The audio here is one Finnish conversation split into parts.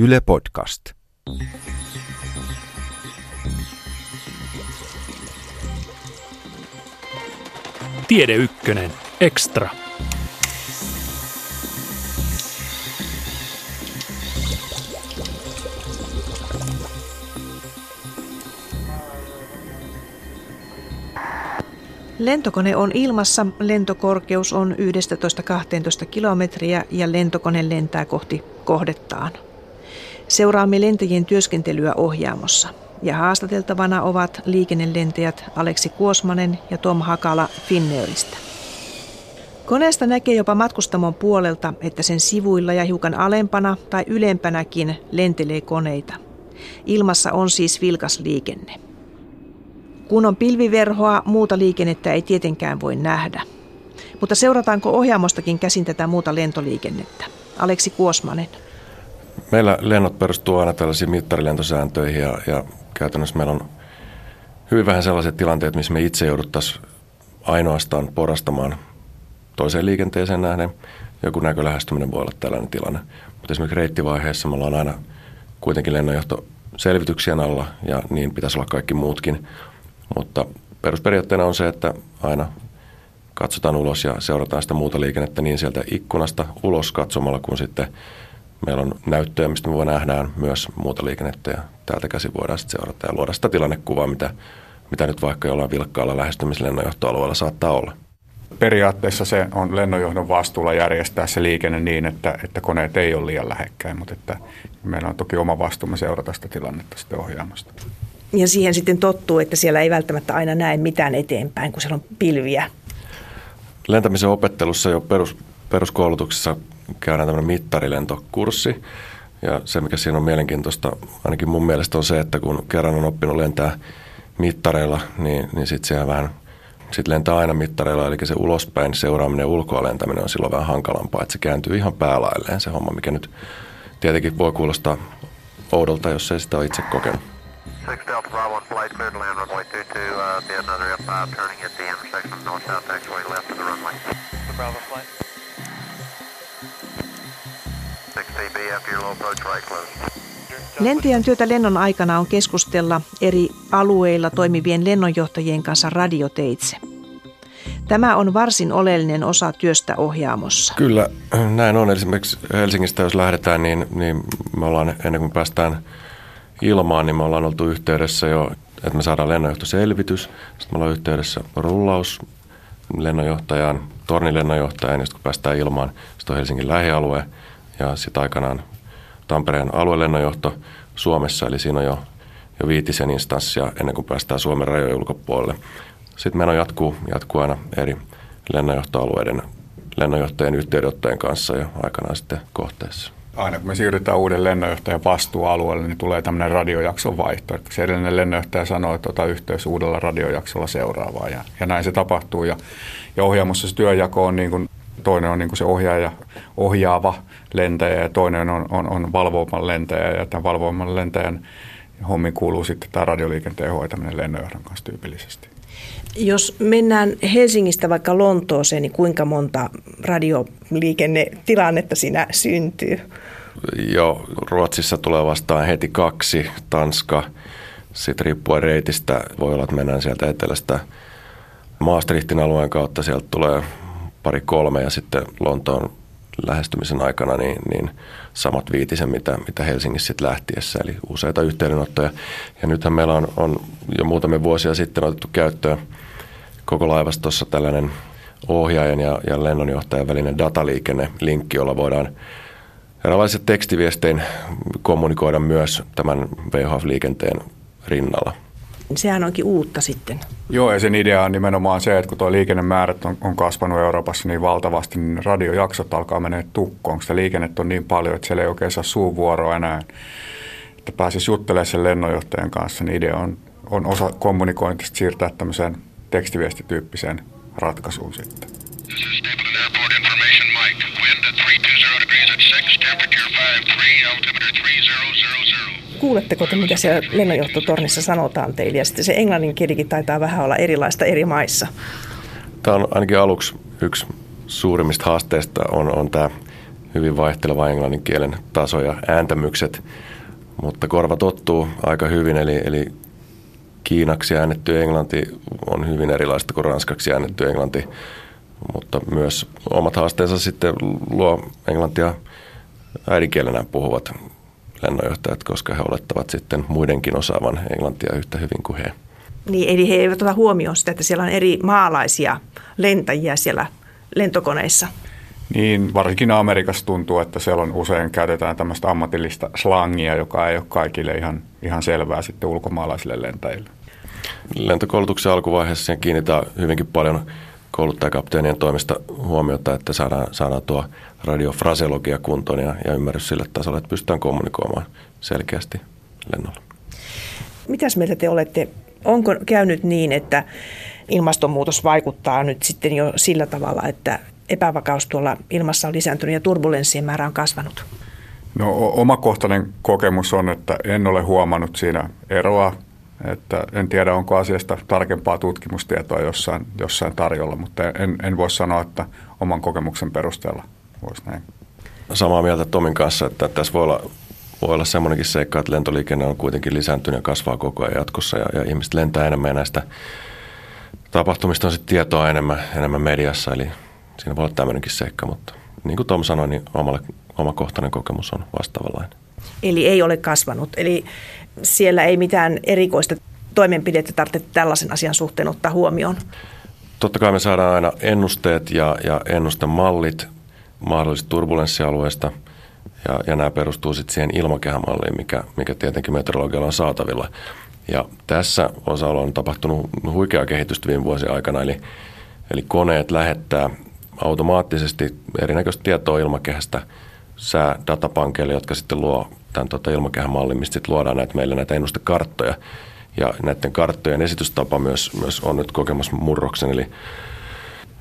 Yle Podcast. Tiede Ykkönen. Extra. Lentokone on ilmassa, lentokorkeus on 11-12 kilometriä ja lentokone lentää kohti kohdettaan. Seuraamme lentäjien työskentelyä ohjaamossa ja haastateltavana ovat liikennelentäjät Aleksi Kuosmanen ja Tom Hakala Finnairista. Koneesta näkee jopa matkustamon puolelta, että sen sivuilla ja hiukan alempana tai ylempänäkin lentelee koneita. Ilmassa on siis vilkas liikenne. Kun on pilviverhoa, muuta liikennettä ei tietenkään voi nähdä. Mutta seurataanko ohjaamostakin käsin tätä muuta lentoliikennettä? Aleksi Kuosmanen. Meillä lennot perustuu aina tällaisiin mittarilentosääntöihin ja, ja käytännössä meillä on hyvin vähän sellaiset tilanteet, missä me itse jouduttaisiin ainoastaan porastamaan toiseen liikenteeseen nähden. Joku näkölähestyminen voi olla tällainen tilanne. Mutta esimerkiksi reittivaiheessa me ollaan aina kuitenkin lennonjohto selvityksien alla ja niin pitäisi olla kaikki muutkin. Mutta perusperiaatteena on se, että aina katsotaan ulos ja seurataan sitä muuta liikennettä niin sieltä ikkunasta ulos katsomalla kuin sitten meillä on näyttöjä, mistä me voi nähdään myös muuta liikennettä ja täältä käsin voidaan sitten seurata ja luoda sitä tilannekuvaa, mitä, mitä nyt vaikka jollain vilkkaalla lähestymislennonjohtoalueella saattaa olla. Periaatteessa se on lennonjohdon vastuulla järjestää se liikenne niin, että, että koneet ei ole liian lähekkäin, mutta että meillä on toki oma vastuumme seurata sitä tilannetta sitten ohjaamasta. Ja siihen sitten tottuu, että siellä ei välttämättä aina näe mitään eteenpäin, kun siellä on pilviä. Lentämisen opettelussa jo perus, peruskoulutuksessa käydään tämmöinen mittarilentokurssi. Ja se, mikä siinä on mielenkiintoista, ainakin mun mielestä on se, että kun kerran on oppinut lentää mittareilla, niin, niin sitten siellä vähän sit lentää aina mittareilla, eli se ulospäin seuraaminen ja ulkoa lentäminen on silloin vähän hankalampaa, että se kääntyy ihan päälailleen se homma, mikä nyt tietenkin voi kuulostaa oudolta, jos ei sitä ole itse kokenut. 6 Delta Bravo 1 flight cleared to land runway 22, uh, be another F5 turning at the intersection north south taxiway left of the runway. The Bravo flight. Lentäjän työtä lennon aikana on keskustella eri alueilla toimivien lennonjohtajien kanssa radioteitse. Tämä on varsin oleellinen osa työstä ohjaamossa. Kyllä, näin on. Esimerkiksi Helsingistä jos lähdetään, niin, niin me ollaan ennen kuin päästään ilmaan, niin me ollaan oltu yhteydessä jo, että me saadaan lennonjohtoselvitys. Sitten me ollaan yhteydessä rullaus lennonjohtajaan, tornilennonjohtajaan, ja sitten kun päästään ilmaan, sitten on Helsingin lähialue ja sitten aikanaan Tampereen aluelennonjohto Suomessa, eli siinä on jo, jo viitisen instanssia ennen kuin päästään Suomen rajojen ulkopuolelle. Sitten meno jatkuu, jatkuu aina eri lennonjohtoalueiden lennonjohtajien yhteydenottojen kanssa ja aikanaan sitten kohteessa aina kun me siirrytään uuden lennonjohtajan vastuualueelle, niin tulee tämmöinen radiojakson vaihto. Että se edellinen lennonjohtaja sanoo, että ota yhteys uudella radiojaksolla seuraavaa ja, ja näin se tapahtuu. Ja, ja ohjaamossa se työjako on niin kuin, toinen on niin kuin se ohjaaja, ohjaava lentäjä ja toinen on, on, on valvovan lentäjä ja tämän valvovan lentäjän hommiin kuuluu sitten tämä radioliikenteen hoitaminen lennonjohdon kanssa tyypillisesti. Jos mennään Helsingistä vaikka Lontooseen, niin kuinka monta radioliikennetilannetta siinä syntyy? Joo, Ruotsissa tulee vastaan heti kaksi, Tanska, sitten riippuen reitistä voi olla, että mennään sieltä etelästä Maastrichtin alueen kautta, sieltä tulee pari kolme ja sitten Lontoon lähestymisen aikana niin, niin samat viitisen, mitä, mitä Helsingissä sitten lähtiessä, eli useita yhteydenottoja. Ja nythän meillä on, on jo muutamia vuosia sitten otettu käyttöön koko laivastossa tällainen ohjaajan ja, ja lennonjohtajan välinen dataliikenne-linkki, jolla voidaan eräänlaiset tekstiviestein kommunikoida myös tämän VHF-liikenteen rinnalla. Sehän onkin uutta sitten. Joo, ja sen idea on nimenomaan se, että kun tuo liikennemäärät on, on kasvanut Euroopassa niin valtavasti, niin radiojaksot alkaa mennä tukkoon. Sitä liikennettä on niin paljon, että siellä ei oikein saa suuvuoroa enää. Että pääsisi juttelemaan sen lennonjohtajan kanssa, niin idea on, on osa kommunikointista siirtää tämmöiseen tekstiviestityyppiseen ratkaisuun sitten. Kuuletteko te, mitä siellä lennonjohtotornissa sanotaan teille? Ja sitten se englannin kielikin taitaa vähän olla erilaista eri maissa. Tämä on ainakin aluksi yksi suurimmista haasteista on, on tämä hyvin vaihteleva englannin kielen taso ja ääntämykset, mutta korva tottuu aika hyvin, eli, eli kiinaksi äännetty englanti on hyvin erilaista kuin ranskaksi äännetty englanti, mutta myös omat haasteensa sitten luo englantia äidinkielenä puhuvat lennonjohtajat, koska he olettavat sitten muidenkin osaavan englantia yhtä hyvin kuin he. Niin, eli he eivät ota huomioon sitä, että siellä on eri maalaisia lentäjiä siellä lentokoneissa. Niin, varsinkin Amerikassa tuntuu, että siellä on usein käytetään tämmöistä ammatillista slangia, joka ei ole kaikille ihan, ihan selvää sitten ulkomaalaisille lentäjille. Lentokoulutuksen alkuvaiheessa siihen kiinnitään hyvinkin paljon kouluttajakapteenien toimesta huomiota, että saadaan, saadaan tuo radiofraseologia kuntoon ja, ja ymmärrys sille tasolle, että pystytään kommunikoimaan selkeästi lennolla. Mitäs mieltä te olette? Onko käynyt niin, että ilmastonmuutos vaikuttaa nyt sitten jo sillä tavalla, että epävakaus tuolla ilmassa on lisääntynyt ja turbulenssien määrä on kasvanut? No omakohtainen kokemus on, että en ole huomannut siinä eroa että en tiedä, onko asiasta tarkempaa tutkimustietoa jossain, jossain tarjolla, mutta en, en voi sanoa, että oman kokemuksen perusteella voisi näin. Samaa mieltä Tomin kanssa, että tässä voi olla, voi olla semmoinenkin seikka, että lentoliikenne on kuitenkin lisääntynyt ja kasvaa koko ajan jatkossa ja, ja ihmiset lentää enemmän ja näistä tapahtumista on sitten tietoa enemmän, enemmän mediassa, eli siinä voi olla tämmöinenkin seikka, mutta niin kuin Tom sanoi, niin omalle, omakohtainen kokemus on vastaavanlainen. Eli ei ole kasvanut. Eli siellä ei mitään erikoista toimenpidettä tarvitse tällaisen asian suhteen ottaa huomioon. Totta kai me saadaan aina ennusteet ja, ja ennustemallit mahdollisista turbulenssialueista, ja, ja nämä perustuu sitten siihen ilmakehämalliin, mikä, mikä tietenkin meteorologialla on saatavilla. Ja tässä osalla on tapahtunut huikeaa kehitystä viime vuosien aikana, eli, eli koneet lähettää automaattisesti erinäköistä tietoa ilmakehästä säädatapankeille, jotka sitten luo tämän tota ilmakehän mallin, mistä luodaan näitä, meille näitä ennustekarttoja. Ja näiden karttojen esitystapa myös, myös on nyt kokemassa murroksen, eli,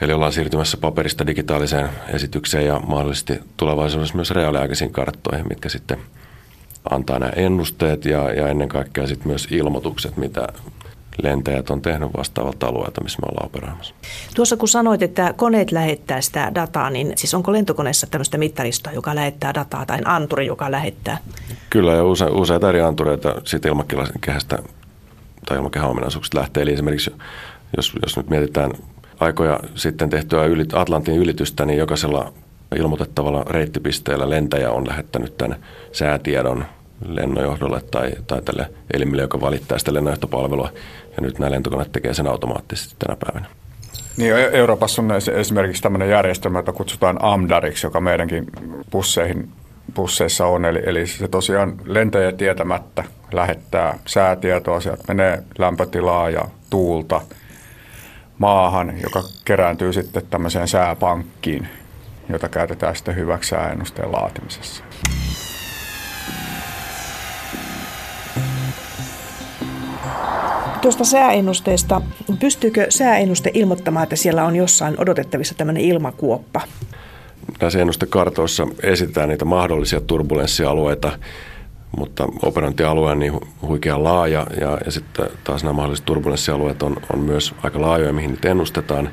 eli ollaan siirtymässä paperista digitaaliseen esitykseen ja mahdollisesti tulevaisuudessa myös reaaliaikaisiin karttoihin, mitkä sitten antaa nämä ennusteet ja, ja ennen kaikkea sitten myös ilmoitukset, mitä lentäjät on tehnyt vastaavalta alueelta, missä me ollaan operoimassa. Tuossa kun sanoit, että koneet lähettää sitä dataa, niin siis onko lentokoneessa tämmöistä mittaristoa, joka lähettää dataa tai anturi, joka lähettää? Kyllä ja use, useita eri antureita siitä ilmakehästä tai ilmakehän ominaisuuksista lähtee. Eli esimerkiksi jos, jos nyt mietitään aikoja sitten tehtyä yli, Atlantin ylitystä, niin jokaisella ilmoitettavalla reittipisteellä lentäjä on lähettänyt tämän säätiedon lennonjohdolle tai, tai tälle elimille, joka valittaa sitä lennonjohtopalvelua. Ja nyt nämä lentokoneet tekee sen automaattisesti tänä päivänä. Niin, Euroopassa on esimerkiksi tämmöinen järjestelmä, jota kutsutaan AMDARiksi, joka meidänkin busseihin, busseissa on. Eli, eli se tosiaan lentäjä tietämättä lähettää säätietoa, sieltä menee lämpötilaa ja tuulta maahan, joka kerääntyy sitten tämmöiseen sääpankkiin, jota käytetään sitten hyväksi sääennusteen laatimisessa. Tuosta sääennusteesta, pystyykö sääennuste ilmoittamaan, että siellä on jossain odotettavissa tämmöinen ilmakuoppa? Näissä ennustekartoissa esitetään niitä mahdollisia turbulenssialueita, mutta operointialue on niin huikea laaja ja, ja sitten taas nämä mahdolliset turbulenssialueet on, on myös aika laajoja, mihin niitä ennustetaan.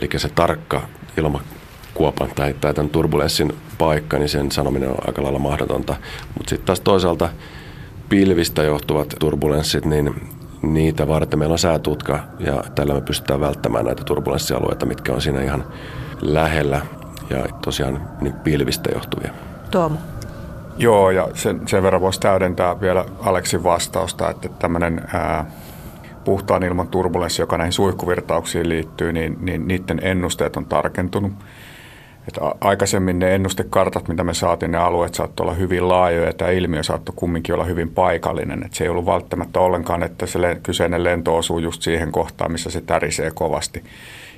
Eli se tarkka ilmakuopan tai, tai tämän turbulenssin paikka, niin sen sanominen on aika lailla mahdotonta. Mutta sitten taas toisaalta pilvistä johtuvat turbulenssit, niin niitä varten meillä on säätutka ja tällä me pystytään välttämään näitä turbulenssialueita, mitkä on siinä ihan lähellä ja tosiaan niin pilvistä johtuvia. Tuomo. Joo, ja sen, sen verran voisi täydentää vielä Aleksin vastausta, että tämmöinen ää, puhtaan ilman turbulenssi, joka näihin suihkuvirtauksiin liittyy, niin, niin niiden ennusteet on tarkentunut. Että aikaisemmin ne ennustekartat, mitä me saatiin, ne alueet saattoi olla hyvin laajoja ja tämä ilmiö saattoi kumminkin olla hyvin paikallinen. Että se ei ollut välttämättä ollenkaan, että se kyseinen lento osuu just siihen kohtaan, missä se tärisee kovasti.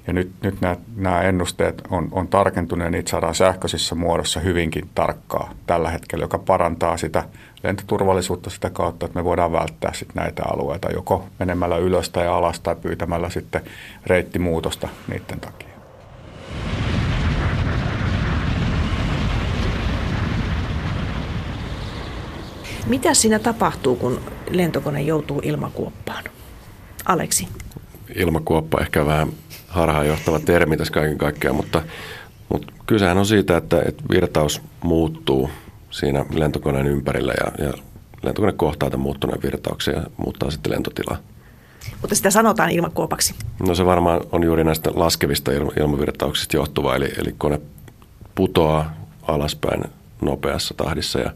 Ja nyt, nyt nämä, nämä ennusteet on, on tarkentuneet ja niitä saadaan sähköisessä muodossa hyvinkin tarkkaa tällä hetkellä, joka parantaa sitä lentoturvallisuutta sitä kautta, että me voidaan välttää sit näitä alueita joko menemällä ylös tai alas tai pyytämällä sitten reittimuutosta niiden takia. Mitä siinä tapahtuu, kun lentokone joutuu ilmakuoppaan? Aleksi. Ilmakuoppa ehkä vähän harhaanjohtava termi tässä kaiken kaikkiaan, mutta Mutta kysehän on siitä, että, että virtaus muuttuu siinä lentokoneen ympärillä ja, ja lentokone kohtaa tämän muuttuneen virtauksen ja muuttaa sitten lentotilaa. Mutta sitä sanotaan ilmakuopaksi. No se varmaan on juuri näistä laskevista ilmavirtauksista johtuva, eli, eli kone putoaa alaspäin nopeassa tahdissa ja,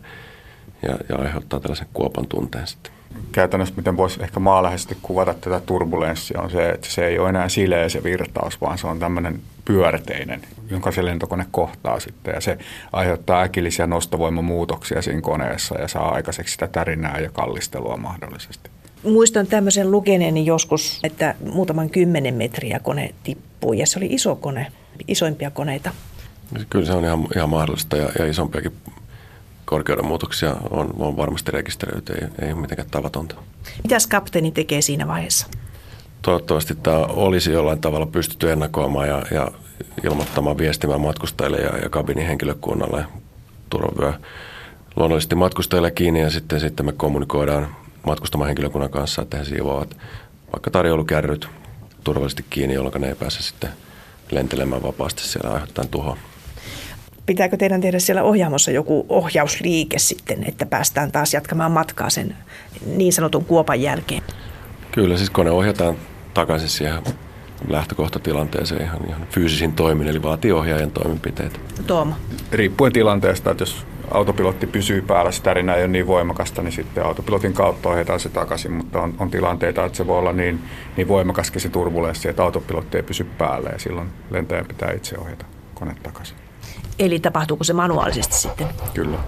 ja, ja aiheuttaa tällaisen kuopan tunteen sitten. Käytännössä miten voisi ehkä maaläheisesti kuvata tätä turbulenssia on se, että se ei ole enää sileä se virtaus, vaan se on tämmöinen pyörteinen, jonka se lentokone kohtaa sitten ja se aiheuttaa äkillisiä nostovoimamuutoksia siinä koneessa ja saa aikaiseksi sitä tärinää ja kallistelua mahdollisesti. Muistan tämmöisen lukeneeni joskus, että muutaman kymmenen metriä kone tippui ja se oli iso kone, isoimpia koneita. Kyllä se on ihan, ihan mahdollista ja, ja isompiakin korkeuden muutoksia on, on varmasti rekisteröity, ei, ei ole mitenkään tavatonta. Mitäs kapteeni tekee siinä vaiheessa? Toivottavasti tämä olisi jollain tavalla pystytty ennakoimaan ja, ja ilmoittamaan viestimään matkustajille ja, ja kabinin henkilökunnalle turvavyö luonnollisesti matkustajille kiinni ja sitten, sitten me kommunikoidaan matkustamaan henkilökunnan kanssa, että he siivoavat vaikka tarjoulukärryt turvallisesti kiinni, jolloin ne ei pääse sitten lentelemään vapaasti siellä aiheuttaen tuhoa. Pitääkö teidän tehdä siellä ohjaamossa joku ohjausliike sitten, että päästään taas jatkamaan matkaa sen niin sanotun kuopan jälkeen? Kyllä, siis kone ohjataan takaisin siihen lähtökohtatilanteeseen ihan, ihan fyysisin toimin, eli vaatii ohjaajan toimenpiteitä. Tooma. Riippuen tilanteesta, että jos autopilotti pysyy päällä, tärinä ei ole niin voimakasta, niin sitten autopilotin kautta ohjataan se takaisin, mutta on, on tilanteita, että se voi olla niin, niin voimakaskin se turbulenssi, että autopilotti ei pysy päällä ja silloin lentäjän pitää itse ohjata kone takaisin. Eli tapahtuuko se manuaalisesti sitten? Kyllä.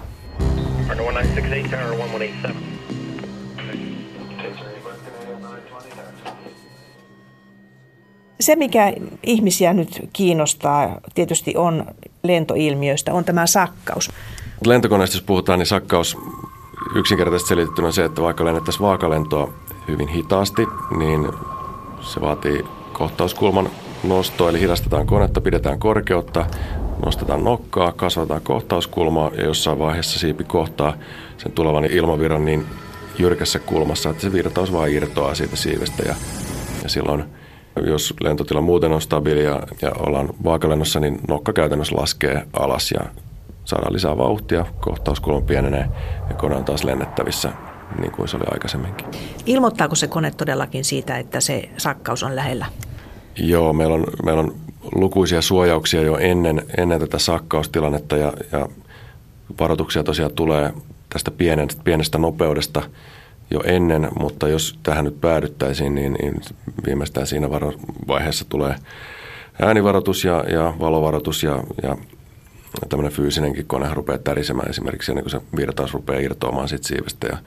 Se, mikä ihmisiä nyt kiinnostaa tietysti on lentoilmiöistä, on tämä sakkaus. Lentokoneesta jos puhutaan, niin sakkaus yksinkertaisesti selitettynä on se, että vaikka lennettäisiin vaakalentoa hyvin hitaasti, niin se vaatii kohtauskulman nostoa, eli hidastetaan konetta, pidetään korkeutta, nostetaan nokkaa, kasvataan kohtauskulmaa ja jossain vaiheessa siipi kohtaa sen tulevan ilmavirran niin jyrkässä kulmassa, että se virtaus vaan irtoaa siitä siivestä ja, ja silloin jos lentotila muuten on stabiili ja, ja ollaan vaakalennossa, niin nokka käytännössä laskee alas ja saadaan lisää vauhtia, kohtauskulma pienenee ja kone on taas lennettävissä niin kuin se oli aikaisemminkin. Ilmoittaako se kone todellakin siitä, että se sakkaus on lähellä? Joo, meillä on, meillä on lukuisia suojauksia jo ennen, ennen tätä sakkaustilannetta ja, ja varoituksia tosiaan tulee tästä pienestä, pienestä nopeudesta jo ennen, mutta jos tähän nyt päädyttäisiin, niin, niin viimeistään siinä vaiheessa tulee äänivaroitus ja, ja valovaroitus ja, ja tämmöinen fyysinenkin kone rupeaa tärisemään esimerkiksi ennen kuin se virtaus rupeaa irtoamaan siitä siivestä ja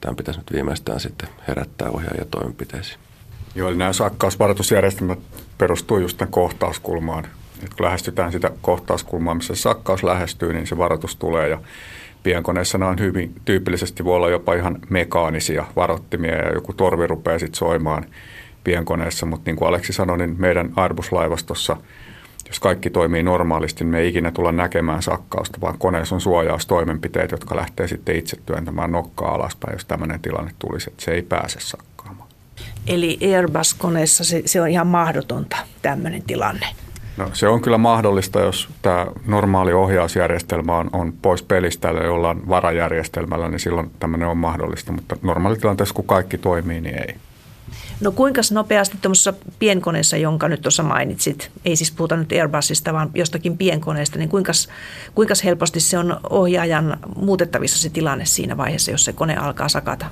tämän pitäisi nyt viimeistään sitten herättää ohjaajia toimenpiteisiin. Joo, eli nämä sakkausvaroitusjärjestelmät perustuu just tämän kohtauskulmaan. Et kun lähestytään sitä kohtauskulmaa, missä se sakkaus lähestyy, niin se varoitus tulee ja pienkoneissa nämä on hyvin tyypillisesti voi olla jopa ihan mekaanisia varoittimia ja joku torvi rupeaa sitten soimaan pienkoneessa, mutta niin kuin Aleksi sanoi, niin meidän Airbus-laivastossa, jos kaikki toimii normaalisti, niin me ei ikinä tulla näkemään sakkausta, vaan koneessa on suojaustoimenpiteet, jotka lähtee sitten itse työntämään nokkaa alaspäin, jos tämmöinen tilanne tulisi, että se ei pääse sakkaamaan. Eli Airbus-koneessa se, se on ihan mahdotonta tämmöinen tilanne. No, se on kyllä mahdollista, jos tämä normaali ohjausjärjestelmä on, on pois pelistä ja ollaan varajärjestelmällä, niin silloin tämmöinen on mahdollista. Mutta normaalitilanteessa, kun kaikki toimii, niin ei. No kuinka nopeasti tuommoisessa pienkoneessa, jonka nyt tuossa mainitsit, ei siis puhuta nyt Airbusista, vaan jostakin pienkoneesta, niin kuinka, kuinka helposti se on ohjaajan muutettavissa se tilanne siinä vaiheessa, jos se kone alkaa sakata?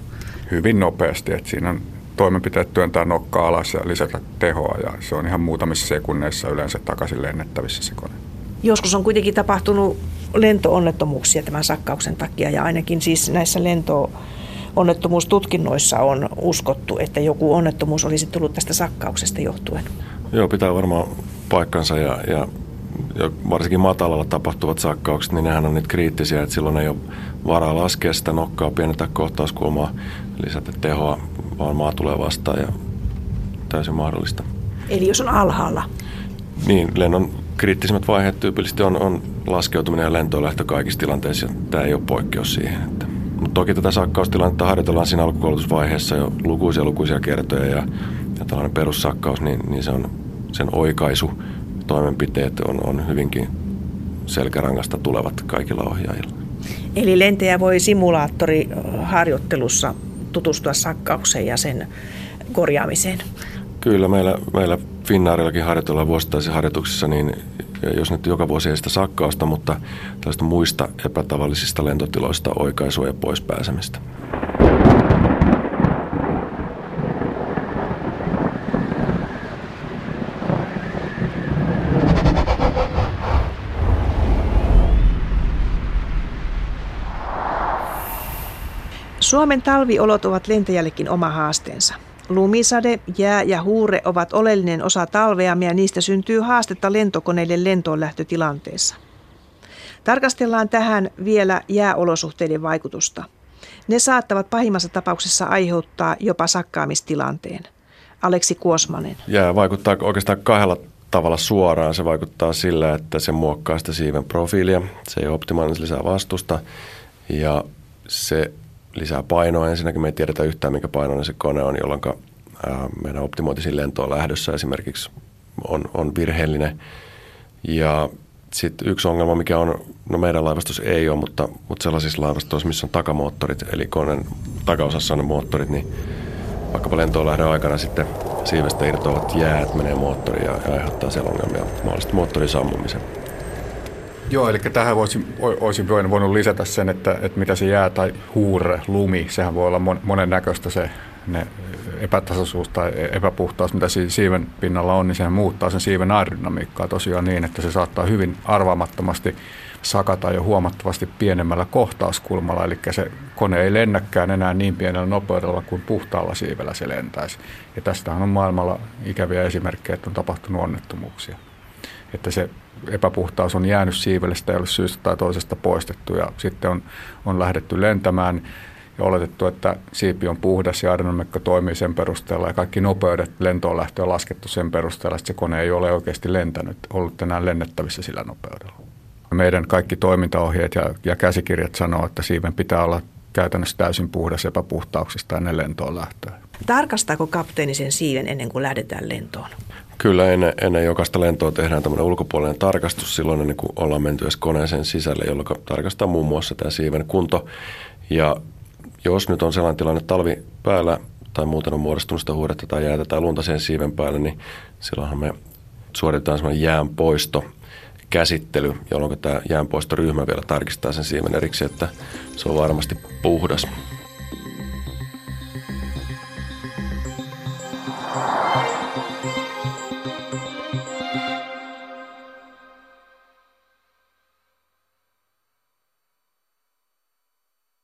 Hyvin nopeasti, että siinä on toimenpiteet työntää nokkaa alas ja lisätä tehoa ja se on ihan muutamissa sekunneissa yleensä takaisin lennettävissä se kone. Joskus on kuitenkin tapahtunut lentoonnettomuuksia tämän sakkauksen takia ja ainakin siis näissä lento onnettomuustutkinnoissa on uskottu, että joku onnettomuus olisi tullut tästä sakkauksesta johtuen. Joo, pitää varmaan paikkansa ja, ja, ja varsinkin matalalla tapahtuvat sakkaukset, niin nehän on niitä kriittisiä, että silloin ei ole varaa laskea sitä nokkaa, pienentää kohtauskulmaa, lisätä tehoa, vaan maa tulee vastaan ja täysin mahdollista. Eli jos on alhaalla? Niin, lennon kriittisimmät vaiheet tyypillisesti on, on laskeutuminen ja lentolähtö kaikissa tilanteissa. Tämä ei ole poikkeus siihen. Että. Mutta toki tätä sakkaustilannetta harjoitellaan siinä alkukoulutusvaiheessa jo lukuisia lukuisia kertoja ja, ja tällainen perussakkaus, niin, niin se on sen oikaisu toimenpiteet on, on hyvinkin selkärangasta tulevat kaikilla ohjaajilla. Eli lentäjä voi simulaattoriharjoittelussa tutustua sakkaukseen ja sen korjaamiseen? Kyllä, meillä, meillä Finnaarillakin harjoitellaan vuosittaisissa harjoituksissa, niin jos nyt joka vuosi ei sitä sakkausta, mutta tällaista muista epätavallisista lentotiloista oikaisua ja pois pääsemistä. Suomen talviolot ovat lentäjällekin oma haasteensa. Lumisade, jää ja huure ovat oleellinen osa talvea ja niistä syntyy haastetta lentokoneille lentoon lähtötilanteessa. Tarkastellaan tähän vielä jääolosuhteiden vaikutusta. Ne saattavat pahimmassa tapauksessa aiheuttaa jopa sakkaamistilanteen. Aleksi Kuosmanen. Jää vaikuttaa oikeastaan kahdella tavalla suoraan. Se vaikuttaa sillä, että se muokkaa sitä siiven profiilia. Se ei ole optimaalinen, lisää vastusta. Ja se lisää painoa. Ensinnäkin me ei tiedetä yhtään, mikä painoinen se kone on, jolloin meidän optimointisin lentoon lähdössä esimerkiksi on, on virheellinen. Ja sitten yksi ongelma, mikä on, no meidän laivastossa ei ole, mutta, mutta sellaisissa laivastoissa, missä on takamoottorit, eli koneen takaosassa on ne moottorit, niin vaikkapa lentoon lähdön aikana sitten siivestä irtoavat jäät menee moottoriin ja, ja aiheuttaa siellä ongelmia, mahdollisesti moottorin sammumisen. Joo, eli tähän voisin, olisin voinut lisätä sen, että, että mitä se jää tai huure, lumi, sehän voi olla monen näköistä se ne epätasaisuus tai epäpuhtaus, mitä siiven pinnalla on, niin sehän muuttaa sen siiven aerodynamiikkaa tosiaan niin, että se saattaa hyvin arvaamattomasti sakata jo huomattavasti pienemmällä kohtauskulmalla, eli se kone ei lennäkään enää niin pienellä nopeudella kuin puhtaalla siivellä se lentäisi. Ja tästähän on maailmalla ikäviä esimerkkejä, että on tapahtunut onnettomuuksia. Että se epäpuhtaus on jäänyt siivelle, sitä ei ole syystä tai toisesta poistettu ja sitten on, on lähdetty lentämään ja oletettu, että siipi on puhdas ja aerodynamiikka toimii sen perusteella ja kaikki nopeudet lentoon lähtö on laskettu sen perusteella, että se kone ei ole oikeasti lentänyt, ollut enää lennettävissä sillä nopeudella. Meidän kaikki toimintaohjeet ja, ja käsikirjat sanoo, että siiven pitää olla käytännössä täysin puhdas epäpuhtauksista ennen lentoon lähtöä. Tarkastaako kapteeni sen siiven ennen kuin lähdetään lentoon? Kyllä ennen, ennen jokaista lentoa tehdään tämmöinen ulkopuolinen tarkastus silloin ennen kuin ollaan menty edes koneeseen sisälle, jolloin tarkastaa muun muassa tämä siiven kunto. Ja jos nyt on sellainen tilanne talvi päällä tai muuten on muodostunut sitä huudetta tai jäätä tai lunta sen siiven päälle, niin silloinhan me suoritetaan semmoinen jäänpoisto käsittely, jolloin tämä jäänpoistoryhmä vielä tarkistaa sen siiven erikseen, että se on varmasti puhdas.